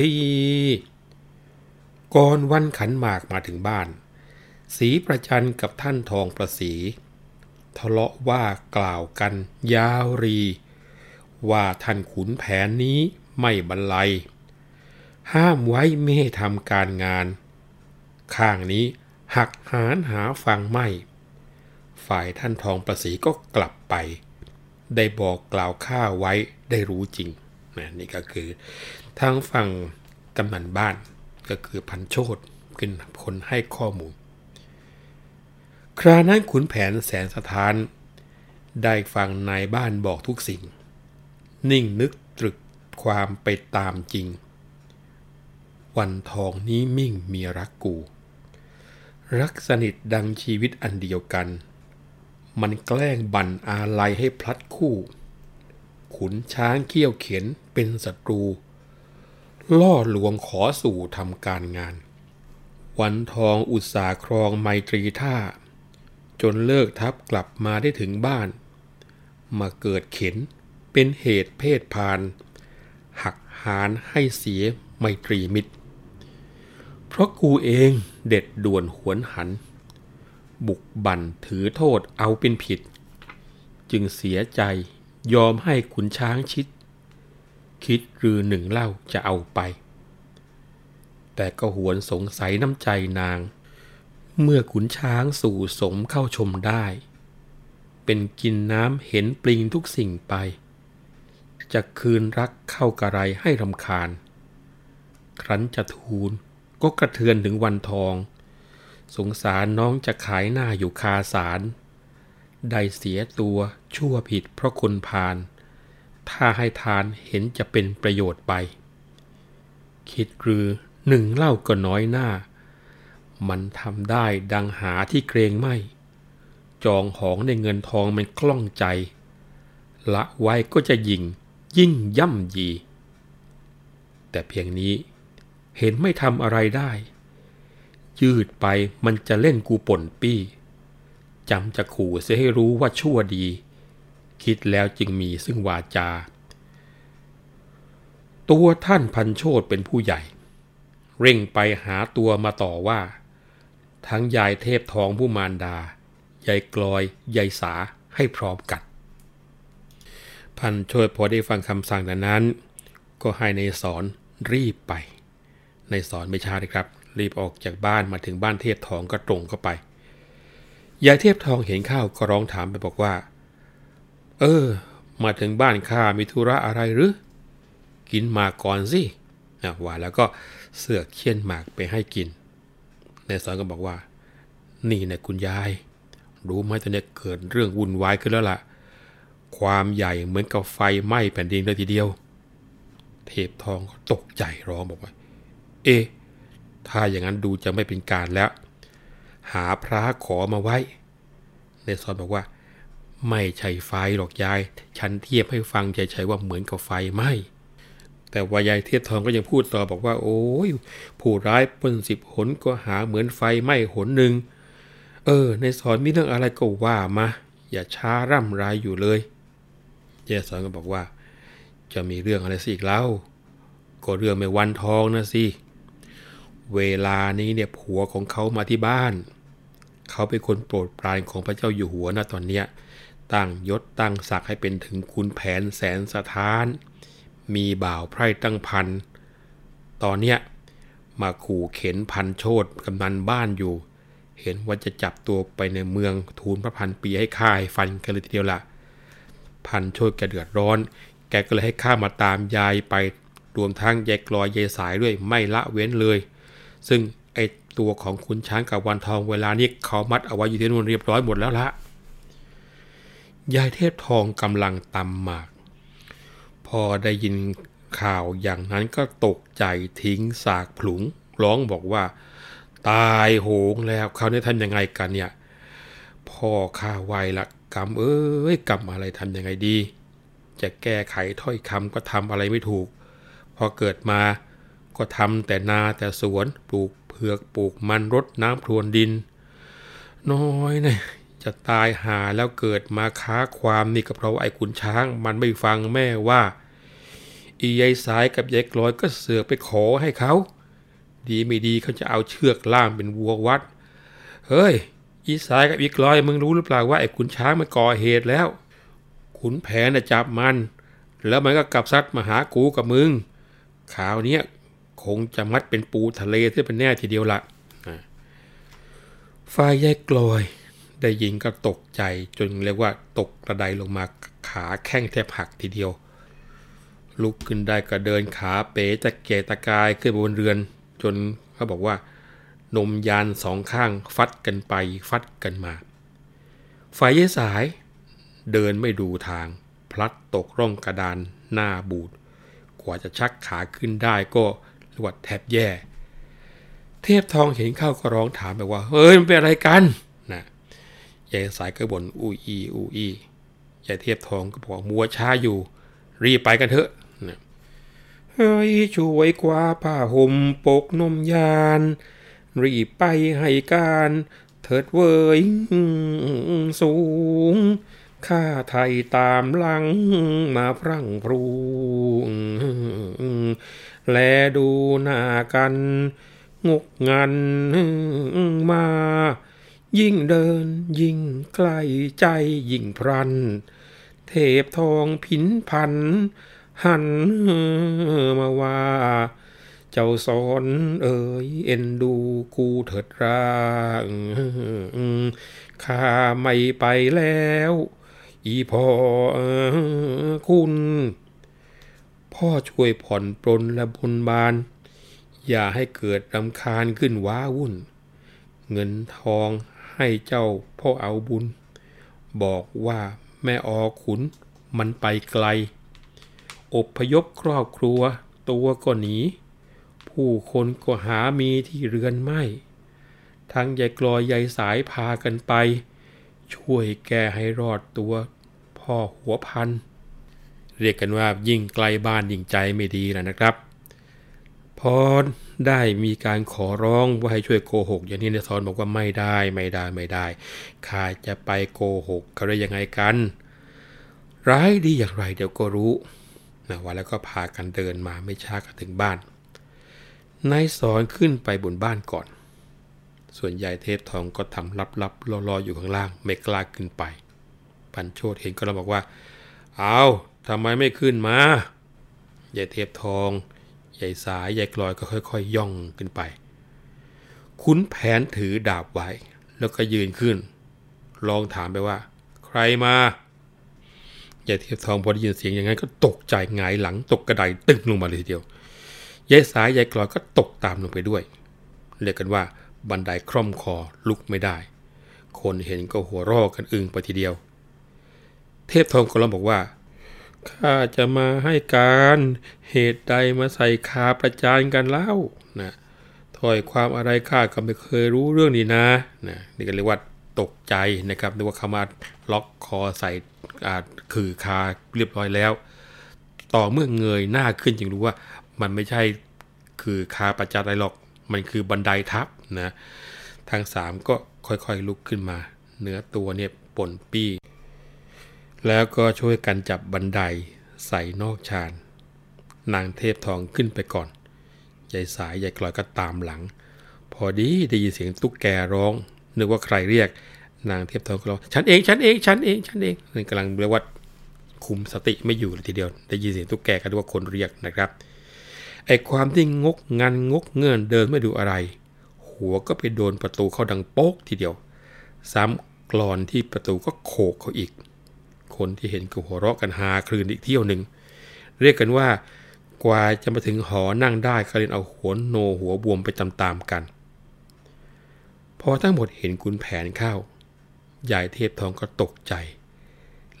ทีก่อนวันขันหมากมาถึงบ้าน สีประจันกับท่านทองประสี ทะเลาะว่ากล่าวกันยาวรี ว่าท่านขุนแผนนี้ไม่บรรลัย ห้ามไว้ไม่ให้ทำการงาน ข้างนี้หักหานหาฟังไม่ ฝ่ายท่านทองประสีก็กลับไป ได้บอกกล่าวข้าไว้ได้รู้จริงนะนี่ก็คือทางฝั่งกำนันบ้านก็คือพันโชตเป็นคนให้ข้อมูล ครานั้นขุนแผนแสนสถาน ได้ฟังนายบ้านบอกทุกสิ่ง นิ่งนึกตรึกความไปตามจริง วันทองนี้มิ่งมีรักกู รักสนิทดังชีวิตอันเดียวกัน มันแกล้งบั่นอาลัยให้พลัดคู่ ขุนช้างเขี้ยวเข็นเป็นศัตรู ล่อลวงขอสู่ทำการงาน วันทองอุตสาครองไมตรีท่า จนเลิกทับกลับมาได้ถึงบ้าน มาเกิดเข็นเป็นเหตุเพศพาน หักหานให้เสียไมตรีมิตร เพราะกูเองเด็ดด่วนหวนหัน บุกบั่นถือโทษเอาเป็นผิด จึงเสียใจยอมให้ขุนช้างชิด คิดรือหนึ่งเล่าจะเอาไป แต่ก็หวนสงสัยน้ำใจนาง เมื่อขุนช้างสู่สมเข้าชมได้ เป็นกินน้ำเห็นปลิงทุกสิ่งไป จะคืนรักเข้ากระไรให้รำคาญ ครั้นจะทูล ก็กระเทือนถึงวันทอง สงสารน้องจะขายหน้าอยู่คาสารได้เสียตัวชั่วผิดเพราะคนพาลถ้าให้ทานเห็นจะเป็นประโยชน์ไป คิดรือหนึ่งเล่าก็น้อยหน้า มันทำได้ดังหาที่เกรงไม่ จองหองในเงินทองมันคล่องใจ ละไว้ก็จะยิงยิ่งย่ำยี แต่เพียงนี้ เห็นไม่ทำอะไรได้ ยืดไปมันจะเล่นกูป่นปี้จำจะขู่เสียให้รู้ว่าชั่วดี คิดแล้วจึงมีซึ่งวาจา ตัวท่านพันโชตเป็นผู้ใหญ่ เร่งไปหาตัวมาต่อว่า ทั้งยายเทพทองผู้มารดายายกลอยยายสาให้พร้อมกันพันโชตพอได้ฟังคำสั่งนั้น ก็ให้ในสอนรีบไป ในสอนไม่ช้าเลยครับ รีบออกจากบ้านมาถึงบ้านเทพทองก็ตรงเข้าไปยายเทพทองเห็นข้าวก็ร้องถามไปบอกว่า เออ มาถึงบ้านข้ามีธุระอะไรหรือ กินหมากก่อนสิว่าแล้วก็เสือกเคี่ยนหมากไปให้กินในสอนก็บอกว่า นี่นะคุณยาย รู้ไหมตอนนี้เกิดเรื่องวุ่นวายขึ้นแล้วล่ะ ความใหญ่เหมือนกับไฟไหม้แผ่นดินเลยทีเดียว เทพทองก็ตกใจร้องบอกว่า เอ๊ถ้าอย่างนั้นดูจะไม่เป็นการแล้ว หาพระขอมาไว้ในสอนบอกว่า ไม่ใช่ไฟหรอกยาย ฉันเทียบให้ฟังเฉยๆว่าเหมือนกับไฟไหม้แต่ว่ายายเทียบทองก็ยังพูดต่อบอกว่า โอ้ยผู้ร้ายปนสิบหนก็หาเหมือนไฟไหม้หนหนึ่งเออ ในสอนมีเรื่องอะไรก็ว่ามา อย่าช้าร่ำไรอยู่เลยยายสอนก็บอกว่า จะมีเรื่องอะไรสิอีกเล่าก็เรื่องไม่วันทองนะสิ เวลานี้เนี่ยผัวของเขามาที่บ้าน เขาเป็นคนโปรดปรานของพระเจ้าอยู่หัวนะตอนเนี้ยตั้งยศตั้งศักดิ์ให้เป็นถึงคุณแผนแสนสถาน มีบ่าวไพร่ตั้งพัน ตอนเนี้ยมาขู่เข็นพันโชดกำนันบ้านอยู่ เห็นว่าจะจับตัวไปในเมืองทูลพระพันปีให้ค่ายฟันกันเลยทีเดียวละ่ะ พันโชดแกเดือดร้อน แกก็เลยให้ข้ามาตามยายไป รวมทั้งยายกลอยยายสายด้วยไม่ละเว้นเลย ซึ่งไอตัวของคุณช้างกับวันทองเวลานี้เขามัดเอาไว้อยู่ที่นู่นเรียบร้อยหมดแล้วละยายเทพทองกำลังตำหมาก พอได้ยินข่าวอย่างนั้นก็ตกใจทิ้งสากผลุง ร้องบอกว่า ตายโหงแล้วเขาเนี่ยทำยังไงกันเนี่ยพ่อข้าไวละกรรมเอ้ยกรรมอะไรทำยังไงดี จะแก้ไขถ้อยคำก็ทำอะไรไม่ถูก พอเกิดมา ก็ทำแต่นาแต่สวนปลูกเผือกปลูกมันรดน้ำพรวนดิน น้อยนี่จะตายหาแล้วเกิดมาค้าความนี่ก็เพราะไอ้ขุนช้าง มันไม่ฟังแม่ว่า อียายสายกับยายกลอยก็เสือกไปขอให้เขา ดีไม่ดีเขาจะเอาเชือกล่ามเป็นวัววัด เฮ้ย อีสายกับอีกลอยมึงรู้หรือเปล่าว่าไอ้ขุนช้างมันก่อเหตุแล้ว ขุนแผนน่ะจับมัน แล้วมันก็กลับซัดมาหากูกับมึงข่าวเนี้ย คงจะมัดเป็นปูทะเลที่เป็นแน่ทีเดียวละฝ่ายยายกลอยได้ยินก็ตกใจจนเรียกว่าตกกระไดลงมาขาแข้งแทบหักทีเดียว ลุกขึ้นได้ก็เดินขาเป๋ตะเกตะกายขึ้นบนเรือน จนเขาบอกว่านมยานสองข้างฟัดกันไปฟัดกันมา ฝ่ายยายสายเดินไม่ดูทาง พลัดตกร่องกระดานหน้าบูด กว่าจะชักขาขึ้นได้ก็ เรียกว่าแทบแย่ เทพทองเห็นเข้าก็ร้องถามแบบว่า เฮ้ย มันเป็นอะไรกันนะยายสายก็บ่นอูอีอูอียายเทพทองก็บอกมัวช้าอยู่ รีบไปกันเถอะนะเฮ้ยช่วยกว่าผ้าห่มปกนมยาน รีบไปให้การเถิดเวยสูงข้าไทยตามหลังมาพรั่งพรู แลดูหน้ากัน งกงันมา ยิ่งเดินยิ่งใกล้ใจยิ่งพรัน เทพทองผินพัน หันมาว่า เจ้าสอนเอ่ยเอ็นดูกูเถิดราข้าไม่ไปแล้ว อีพอคุณ พ่อช่วยผ่อนปลนและบนบาน อย่าให้เกิดรำคาญขึ้นว้าวุ่น เงินทองให้เจ้าพ่อเอาบุญ บอกว่าแม่ออขุนมันไปไกล อบพยพครอบครัวตัวก็หนี ผู้คนก็หามีที่เรือนไม่ ทั้งยายกลอยยายสายพากันไป ช่วยแกให้รอดตัว พ่อหัวพัน เรียกกันว่ายิ่งไกลบ้านยิ่งใจไม่ดีแล้วนะครับ พอได้มีการขอร้องว่าให้ช่วยโกหก อย่างนี้นทรบอกว่าไม่ได้ไม่ได้ไม่ได้ข้าจะไปโกหกเขาได้ยังไงกัน ร้ายดีอย่างไรเดี๋ยวก็รู้นะว่าแล้วก็พากันเดินมาไม่ช้าก็ถึงบ้านนายสอนขึ้นไปบนบ้านก่อน ส่วนใหญ่เทพทองก็ทำลับๆรอๆอยู่ข้างล่าง ไม่กล้าขึ้นไป พันโชดเห็นก็เลยบอกว่า เอา ทำไมไม่ขึ้นมายายเทพทองยายสายยายกลอยก็ค่อยๆยย่องขึ้นไปคุ้นแผนถือดาบไว้ แล้วก็ยืนขึ้น ลองถามไปว่า ใครมายายเทพทองพอได้ยินเสียงอย่างนั้นก็ตกใจหงายหลังตกกระไดตึงลงมาเลยทีเดียวยายสายยายกลอยก็ตกตามลงไปด้วย เรียกกันว่าบันไดคล่อมคอลุกไม่ได้ คนเห็นก็หัวรอกันอึงไปทีเดียว เทพทองก็ร้องบอกว่า ข้าจะมาให้การเหตุใดมาใส่คาประจานกันเล่านะถอยความอะไรข้าก็ไม่เคยรู้เรื่องนี้นะนะนี่ก็เรียกว่าตกใจนะครับนึกว่าเขามาล็อกคอใส่คือคาเรียบร้อยแล้ว ต่อเมื่อเงยหน้าขึ้นจึงรู้ว่ามันไม่ใช่คือคาประจานอะไรหรอก มันคือบันไดทับนะทั้งสามก็ค่อยๆลุกขึ้นมา เนื้อตัวเนี่ยป่นปี้ แล้วก็ช่วยกันจับบันไดใส่นอกชานนางเทพทองขึ้นไปก่อนยายสายยายกลอยก็ตามหลัง พอดีได้ยินเสียงตุ๊กแกร้อง นึกว่าใครเรียก นางเทพทองก็ร้องฉันเองฉันเองฉันเองฉันเองนี่กำลังเรียกว่าคุมสติไม่อยู่เลยทีเดียว ได้ยินเสียงตุ๊กแกก็รู้ว่าคนเรียกนะครับไอ้ความที่งกงันงกเงื่อนเดินไม่ดูอะไร หัวก็ไปโดนประตูเขาดังโป๊กทีเดียว ซ้ำกรอนที่ประตูก็โขกเขาอีก คนที่เห็นก็หัวเราะกันฮาคลืนอีกเที่ยวหนึ่ง เรียกกันว่ากว่าจะมาถึงหอนั่งได้ก็เรียนเอาหัวโนหัวบวมไปตามๆกัน พอทั้งหมดเห็นคุณแผนเข้ายายเทพทองก็ตกใจ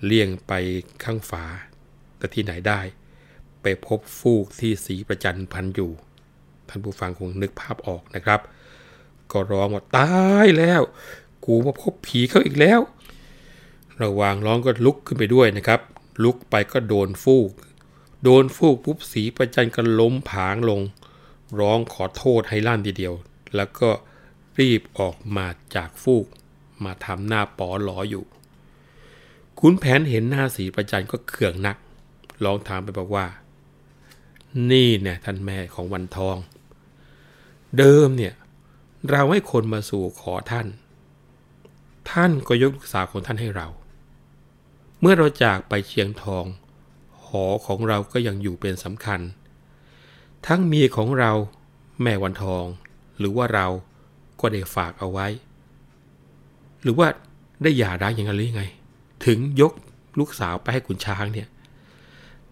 เลี่ยงไปข้างฝา แต่ที่ไหนได้ ไปพบฟูกที่สีประจันพันอยู่ ท่านผู้ฟังคงนึกภาพออกนะครับ ก็ร้องว่าตายแล้ว กูมาพบผีเขาอีกแล้ว ระหว่างร้องก็ลุกขึ้นไปด้วยนะครับ ลุกไปก็โดนฟูก โดนฟูกปุ๊บสีประจันก็ล้มผางลง ร้องขอโทษให้ลั่นทีเดียว แล้วก็รีบออกมาจากฟูก มาทำหน้าปอหลออยู่คุณแผนเห็นหน้าสีประจันก็เขื่องนักร้องถามไปบอกว่า นี่เนี่ยท่านแม่ของวันทอง เดิมเนี่ย เราให้คนมาสู่ขอท่าน ท่านก็ยกลูกสาวของท่านให้เรา มื่อเราจากไปเชียงทอง หอของเราก็ยังอยู่เป็นสำคัญ ทั้งเมียของเราแม่วันทอง หรือว่าเราก็ได้ฝากเอาไว้ หรือว่าได้หย่าร้างอย่างนั้นหรือยังไง ถึงยกลูกสาวไปให้ขุนช้างเนี่ย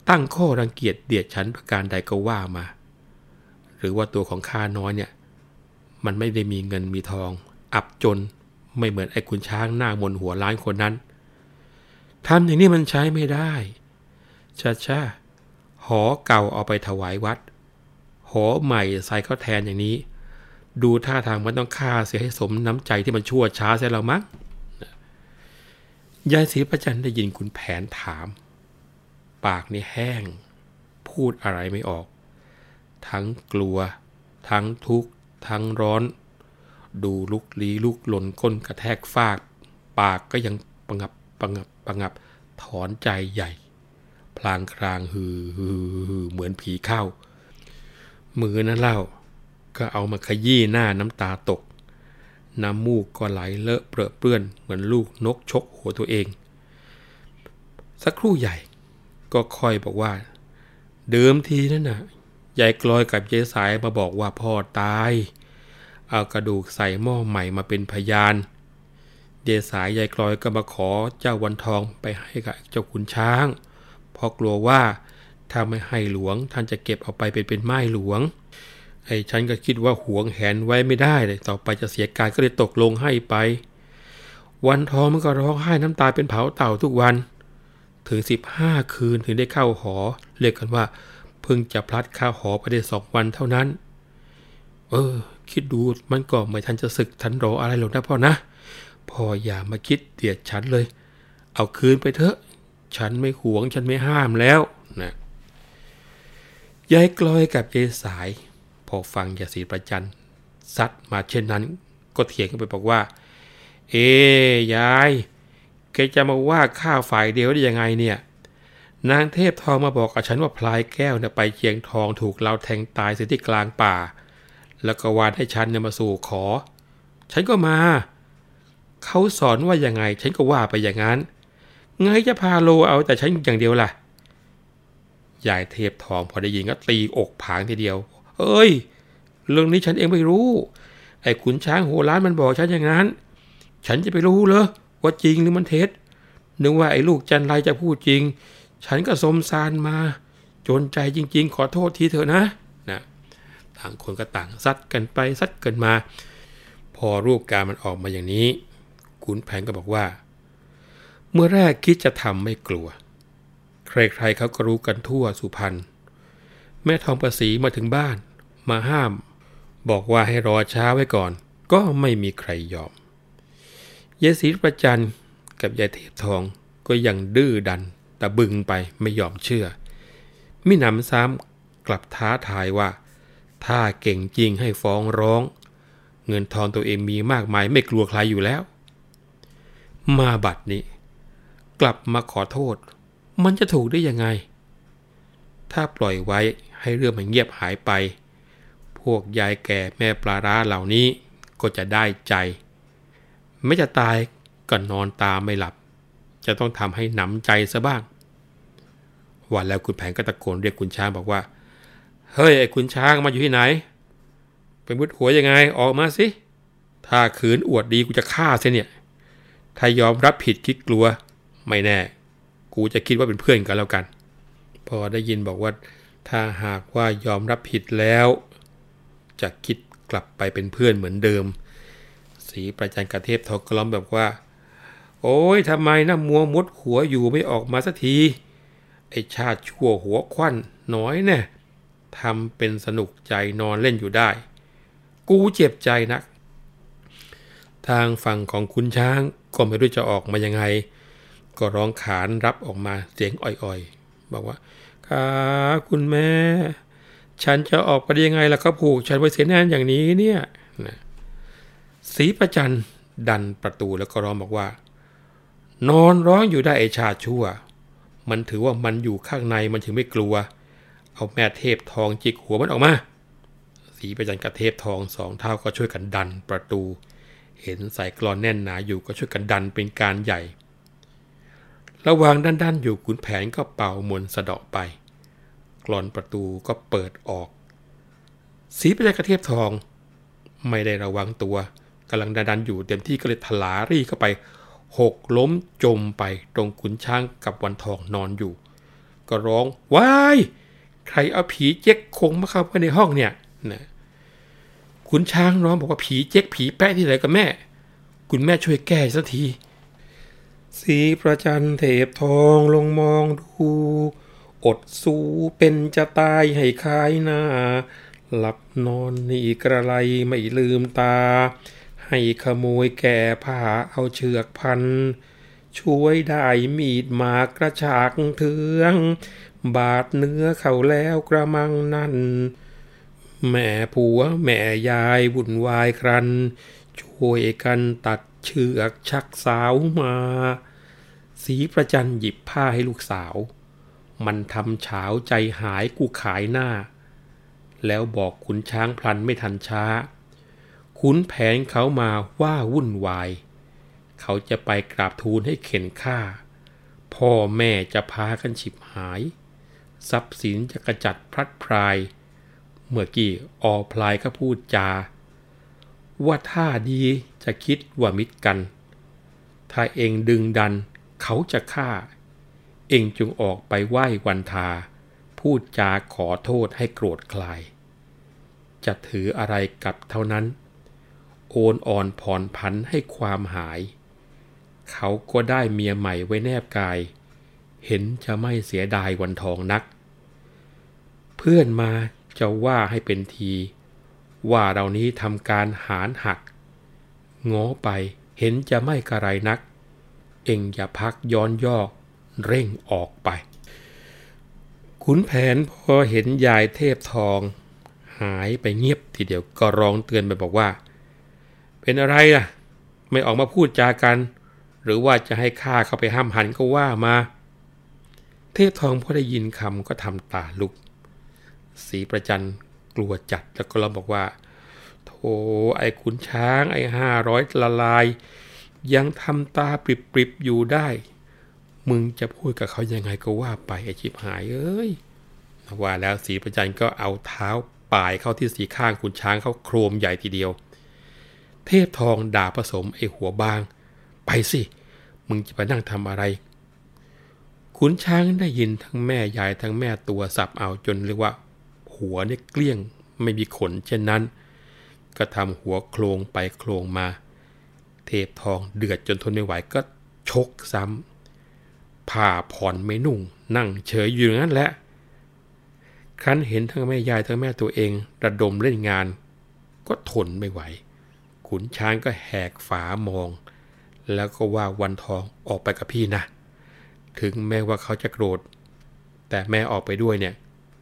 ตั้งข้อรังเกียจเดียดฉันประการใดก็ว่ามา หรือว่าตัวของข้าน้อยเนี่ย มันไม่ได้มีเงินมีทอง อับจนไม่เหมือนไอ้ขุนช้างหน้ามนหัวล้านคนนั้น ทำอย่างนี้มันใช้ไม่ได้ชาชาหอเก่าเอาไปถวายวัด หอใหม่ใส่เข้าแทนอย่างนี้ ดูท่าทางมันต้องฆ่าเสียให้สมน้ำใจที่มันชั่วช้าเสียแล้วมั้งยายศรีประจันได้ยินคุณแผนถาม ปากนี่แห้ง พูดอะไรไม่ออก ทั้งกลัว ทั้งทุกข์ ทั้งร้อน ดูลุกลี้ลุกหล่นก้นกระแทกฟาก ปากก็ยังประงับประงับ ประงับถอนใจใหญ่ พลางครางฮือฮือฮือเหมือนผีเข้า มือนั้นเล่า ก็เอามาขยี้หน้าน้ำตาตก น้ำมูกก็ไหลเลอะเปรอะเปื้อนเหมือนลูกนกชกหัวตัวเอง สักครู่ใหญ่ก็ค่อยบอกว่า เดิมทีนั่นน่ะยายกลอยกับยายสายมาบอกว่าพ่อตาย เอากระดูกใส่หม้อใหม่มาเป็นพยานเเดสายยายกลอยก็มาขอเจ้าวันทองไปให้กับเจ้าขุนช้าง เพราะกลัวว่าถ้าไม่ให้หลวงท่านจะเก็บเอาไปเป็นเป็นไม้หลวง ไอ้ฉันก็คิดว่าหวงแหนไว้ไม่ได้เลยต่อไปจะเสียการก็เลยตกลงให้ไป วันทองมันก็ร้องไห้น้ำตาเป็นเผาเต่าทุกวัน ถึงสิบห้าคืนถึงได้เข้าหอ เรียกกันว่าเพิ่งจะพลัดเข้าหอไปได้สองวันเท่านั้น เออ คิดดูมันก็ไม่ทันจะศึกทันรออะไรหรอกนะพ่อนะ พ่ออย่ามาคิดเดียดฉันเลย เอาคืนไปเถอะ ฉันไม่หวงฉันไม่ห้ามแล้วนะยายกลอยกับยายสาย พอฟังยาสีประจันซัดมาเช่นนั้น ก็เถียงกันไปบอกว่า เอ๊ยายแกจะมาว่าข้าฝ่ายเดียวได้ยังไงเนี่ย นางเทพทองมาบอกกับฉันว่าพลายแก้วเนี่ยไปเชียงทองถูกเราแทงตายเสียที่กลางป่า แล้วก็วานให้ฉันเนี่ยมาสู่ขอ ฉันก็มา เขาสอนว่ายังไงฉันก็ว่าไปอย่างนั้นไงจะพาโลเอาแต่ฉันอย่างเดียวล่ะยายเทพทองพอได้ยินก็ตีอกผางทีเดียว เอ้ย เรื่องนี้ฉันเองไม่รู้ ไอ้ขุนช้างโหร้านมันบอกฉันอย่างนั้น ฉันจะไปรู้เหรอว่าจริงหรือมันเท็จ นึกว่าไอ้ลูกจันไรจะพูดจริง ฉันก็สมสารมา จนใจจริง ๆ ขอโทษทีเถอะนะนะต่างคนก็ต่างซัดกันไปซัดกันมา พอรูปการมันออกมาอย่างนี้ ขุนแผนก็บอกว่า เมื่อแรกคิดจะทำไม่กลัว ใครๆเขาก็รู้กันทั่วสุพรรณแม่ทองประสีมาถึงบ้าน มาห้าม บอกว่าให้รอช้าไว้ก่อน ก็ไม่มีใครยอมยายศรีประจันกับยายเทพทองก็ยังดื้อดันตะบึงไปไม่ยอมเชื่อ มิหนำซ้ำกลับท้าทายว่า ถ้าเก่งจริงให้ฟ้องร้อง เงินทองตัวเองมีมากมายไม่กลัวใครอยู่แล้ว มาบัดนี้ กลับมาขอโทษ มันจะถูกได้ยังไง ถ้าปล่อยไว้ให้เรื่องมันเงียบหายไป พวกยายแก่แม่ปลาร้าเหล่านี้ก็จะได้ใจ ไม่จะตายก็นอนตาไม่หลับ จะต้องทำให้หนำใจซะบ้าง วันแล้วคุณแผนก็ตะโกนเรียกคุณช้างบอกว่า เฮ้ยไอ้คุณช้างมาอยู่ที่ไหน เป็นมุดหัวยังไงออกมาสิ ถ้าขืนอวดดีกูจะฆ่าเสียเนี่ย ถ้ายอมรับผิดคิดกลัวไม่แน่ กูจะคิดว่าเป็นเพื่อนกันแล้วกัน พอได้ยินบอกว่า ถ้าหากว่ายอมรับผิดแล้ว จะคิดกลับไปเป็นเพื่อนเหมือนเดิม สีประจันกระเทพทอกล้อมแบบว่า โอ้ยทำไมนะมัวมุดหัวอยู่ไม่ออกมาสักทีไอชาติชั่วหัวควันน้อยเนี่ยทำเป็นสนุกใจนอนเล่นอยู่ได้ กูเจ็บใจนัก ทางฝั่งของคุณช้าง ก็ไม่รู้จะออกมายังไง ก็ร้องขานรับออกมาเสียงอ่อยๆ บอกว่าค่ะคุณแม่ ฉันจะออกไปได้ยังไงล่ะครับผูกฉันไว้เสียแน่นอย่างนี้เนี่ยนะสีประจันดันประตูแล้วก็ร้องบอกว่า นอนร้องอยู่ได้ไอชาชั่ว มันถือว่ามันอยู่ข้างในมันถึงไม่กลัว เอาแม่เทพทองจิกหัวมันออกมา สีประจันกับเทพทองสองเท่าก็ช่วยกันดันประตู เห็นสายกรอนแน่นหนาอยู่ก็ช่วยกันดันเป็นการใหญ่ ระหว่างด้านๆอยู่ขุนแผนก็เป่ามนสะเดาะไป กรอนประตูก็เปิดออก สีประจักับเทพทอง ไม่ได้ระวังตัวกำลังดันๆอยู่เต็มที่ก็เลยทลารี่เข้าไปหกล้มจมไปตรงขุนช้างกับวันทองนอนอยู่ ก็ร้องว้าย ใครเอาผีเจ๊กคงมาเข้าไปในห้องเนี่ยนะ ขุนช้างร้องบอกว่าผีเจ๊กผีแปะที่ไหนกับแม่ คุณแม่ช่วยแก้สักที สีประจันเทพทองลงมองดู อดสู้เป็นจะตายให้คายหน้า หลับนอนนี่กระไรไม่ลืมตา ให้ขโมยแก่ผ้าเอาเชือกพัน ช่วยได้มีดหมากกระชากเถือง บาดเนื้อเขาแล้วกระมังนั่น แม่ผัว แม่ยายวุ่นวายครัน ช่วยกันตัดเชือกชักสาวมา สีประจันหยิบผ้าให้ลูกสาว มันทำเฉาใจหายกูขายหน้า แล้วบอกขุนช้างพลันไม่ทันช้า ขุนแผนเขามาว่าวุ่นวาย เขาจะไปกราบทูลให้เข็นฆ่า พ่อแม่จะพากันฉิบหาย ทรัพย์สินจะกระจัดพลัดพราย เมื่อกี้ออพลายก็พูดจา ว่าถ้าดีจะคิดว่ามิตรกัน ถ้าเองดึงดันเขาจะฆ่า เองจงออกไปไหว้วันทา พูดจาขอโทษให้โกรธคลาย จะถืออะไรกับเท่านั้น โอนอ่อนผ่อนพันให้ความหาย เขาก็ได้เมียใหม่ไว้แนบกาย เห็นจะไม่เสียดายวันทองนัก เพื่อนมา จะว่าให้เป็นที ว่าเรานี้ทำการหารหักง้อไปเห็นจะไม่กระไรนัก เอ็งอย่าพักย้อนยอกเร่งออกไป ขุนแผนพอเห็นยายเทพทอง หายไปเงียบทีเดียวก็ร้องเตือนไปบอกว่า เป็นอะไรล่ะ ไม่ออกมาพูดจากัน หรือว่าจะให้ข้าเข้าไปห้ามหันก็ว่ามา เทพทองพอได้ยินคำก็ทำตาลุก สีประจันกลัวจัดแล้วก็ร้องบอกว่าโธ่ไอ้ขุนช้างไอ้ห้าร้อยละลาย ยังทำตาปริบๆอยู่ได้ มึงจะพูดกับเขายังไงก็ว่าไปไอ้ชิบหายเอ้ยว่าแล้วสีประจันก็เอาเท้าป่ายเข้าที่สีข้างขุนช้างเขาโครมใหญ่ทีเดียว เทพทองด่าผสมไอ้หัวบาง ไปสิ มึงจะไปนั่งทำอะไรขุนช้างได้ยินทั้งแม่ยายทั้งแม่ตัวสับเอาจนเรียกว่า หัวเนี่ยเกลี้ยงไม่มีขนเช่นนั้น ก็ทำหัวโคลงไปโคลงมา เทพทองเดือดจนทนไม่ไหวก็ชกซ้ำผ่าผ่อนไม่นุ่ง นั่งเฉยอยู่อย่างนั้นแหละครั้นเห็นทั้งแม่ยายทั้งแม่ตัวเอง ระดมเล่นงาน ก็ทนไม่ไหว ขุนช้างก็แหกฝามอง แล้วก็ว่าวันทองออกไปกับพี่นะ ถึงแม้ว่าเขาจะโกรธ แต่แม่ออกไปด้วยเนี่ย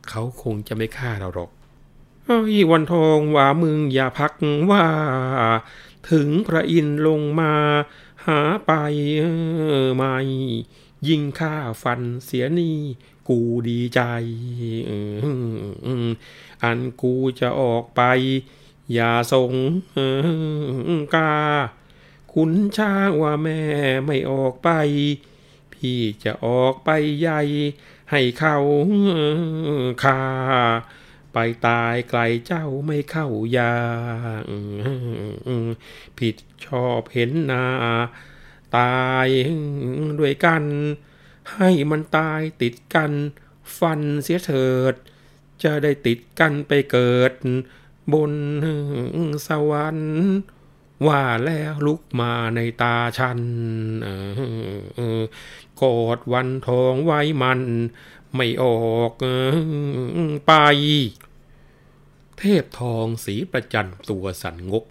เขาคงจะไม่ฆ่าเราหรอกอ้วันทองว่ามึงอย่าพักว่า ถึงพระอินทร์ลงมาหาไปไม่ยิ่งฆ่าฟันเสียนี่กูดีใจ อันกูจะออกไป อย่าสงกาคุณช้างว่าแม่ไม่ออกไป พี่จะออกไปใหญ่ ให้เขาคาไปตายไกลเจ้าไม่เข้ายาผิดชอบเห็นหนา ตายด้วยกัน ให้มันตายติดกัน ฟันเสียเถิด จะได้ติดกันไปเกิด บนสวรรค์ ว่าแล้วลุกมาในตาฉัน กอดวันทองไว้มัน ไม่ออกไป เทพทองสีประจันตัวสันงก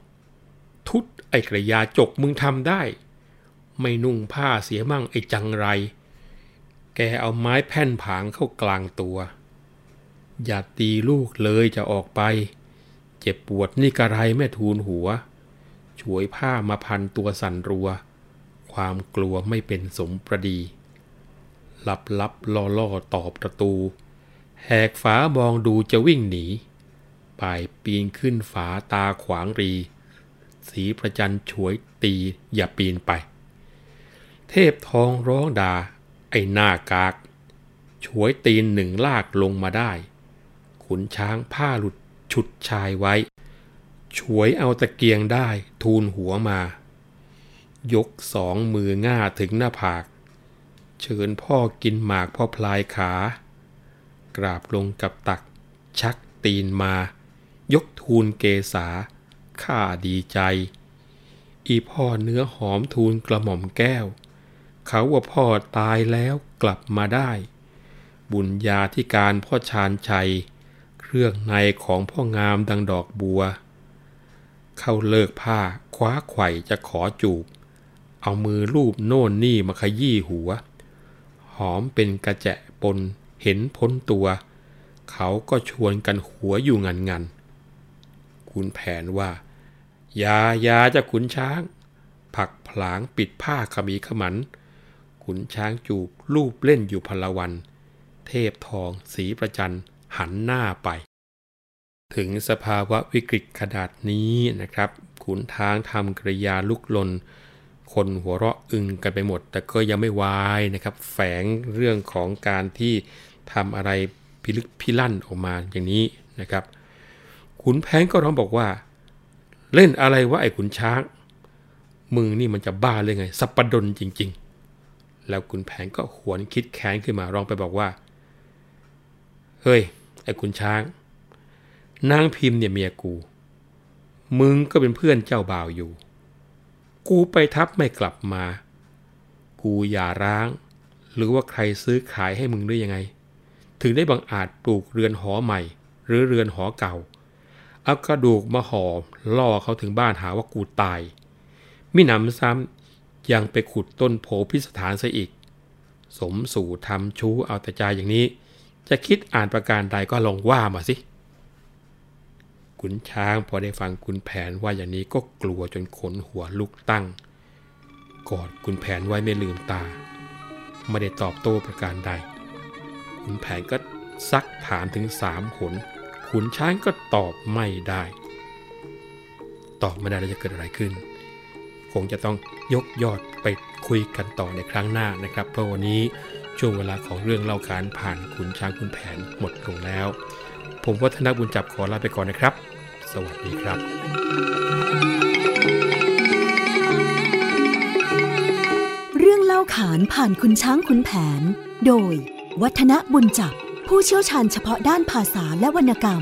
ทุดไอกระยาจกมึงทำได้ ไม่นุ่งผ้าเสียมั่งไอจังไร แกเอาไม้แผ่นผางเข้ากลางตัว อย่าตีลูกเลยจะออกไป เจ็บปวดนี่กระไรแม่ทูลหัวช่วยผ้ามาพันตัวสันรัว ความกลัวไม่เป็นสมประดี หลับลับล่อล่อตอบประตู แหกฝามองดูจะวิ่งหนีปลายปีนขึ้นฝาตาขวางรี สีประจันช่วยตีอย่าปีนไป เทพทองร้องด่าไอ้หน้ากากช่วยตีนหนึ่งลากลงมาได้ ขุนช้างผ้าหลุดฉุดชายไว้ช่วยเอาตะเกียงได้ทูลหัวมา ยกสองมือง่าถึงหน้าผาก เชิญพ่อกินหมากพ่อพลายขา กราบลงกับตัก ชักตีนมา ยกทูลเกษาข้าดีใจ อีพ่อเนื้อหอมทูลกระหม่อมแก้ว เขาว่าพ่อตายแล้วกลับมาได้ บุญญาธิการพ่อชาญชัย เครื่องในของพ่องามดังดอกบัว เข้าเลิกผ้าคว้าไข่จะขอจูบเอามือลูบโน่นนี่มาขยี้หัว อมเป็นกระแจะปนเห็นพ้นตัว เขาก็ชวนกันหัวอยู่งันงันคุณแผนว่า ยายาจะขุนช้าง ผักผลางปิดผ้าขมีขมัน ขุนช้างจูบรูปเล่นอยู่พลวัน เทพทองสีประจันหันหน้าไป ถึงสภาวะวิกฤตขนาดนี้นะครับ ขุนทางทำกริยาลุกลน คนหัวเราะอึงกันไปหมด แต่ก็ยังไม่วายนะครับ แฝงเรื่องของการที่ทำอะไรพิลึกพิลั่นออกมาอย่างนี้นะครับขุนแผนก็ร้องบอกว่า เล่นอะไรวะไอ้ขุนช้าง มึงนี่มันจะบ้าเลยไง สัปปดนจริง ๆ แล้วขุนแผนก็หวนคิดแค้นขึ้นมาร้องไปบอกว่า เฮ้ย ไอ้ขุนช้าง นางพิมพ์เนี่ยเมียกู มึงก็เป็นเพื่อนเจ้าบ่าวอยู่ กูไปทับไม่กลับมา กูอย่าร้าง หรือว่าใครซื้อขายให้มึงหรือยังไง ถึงได้บังอาจปลูกเรือนหอใหม่ หรือเรือนหอเก่าเอากระดูกมาห่อล่อเขาถึงบ้านหาว่ากูตาย มิหนำซ้ำยังไปขุดต้นโพพิสถานซะอีก สมสู่ทำชู้เอาแต่ใจอย่างนี้ จะคิดอ่านประการใดก็ลองว่ามาสิ ขุนช้าง พอได้ฟังคุณแผนว่าอย่างนี้ก็กลัวจนขนหัวลุกตั้ง กอดคุณแผนไว้ไม่ลืมตา ไม่ได้ตอบโต้ประการใดคุณแผนก็ซักถามถึงสามหนขุนช้างก็ตอบไม่ได้ ตอบไม่ได้แล้วจะเกิดอะไรขึ้น คงจะต้องยกยอดไปคุยกันต่อในครั้งหน้านะครับ เพราะวันนี้ช่วงเวลาของเรื่องเล่าขานผ่านขุนช้างขุนแผนหมดลงแล้ว ผมวัฒนบุญจับขอลาไปก่อนนะครับ สวัสดีครับเรื่องเล่าขานผ่านคุณช้างคุณแผน โดย วัฒนบุญจับผู้เชี่ยวชาญเฉพาะด้านภาษาและวรรณกรรม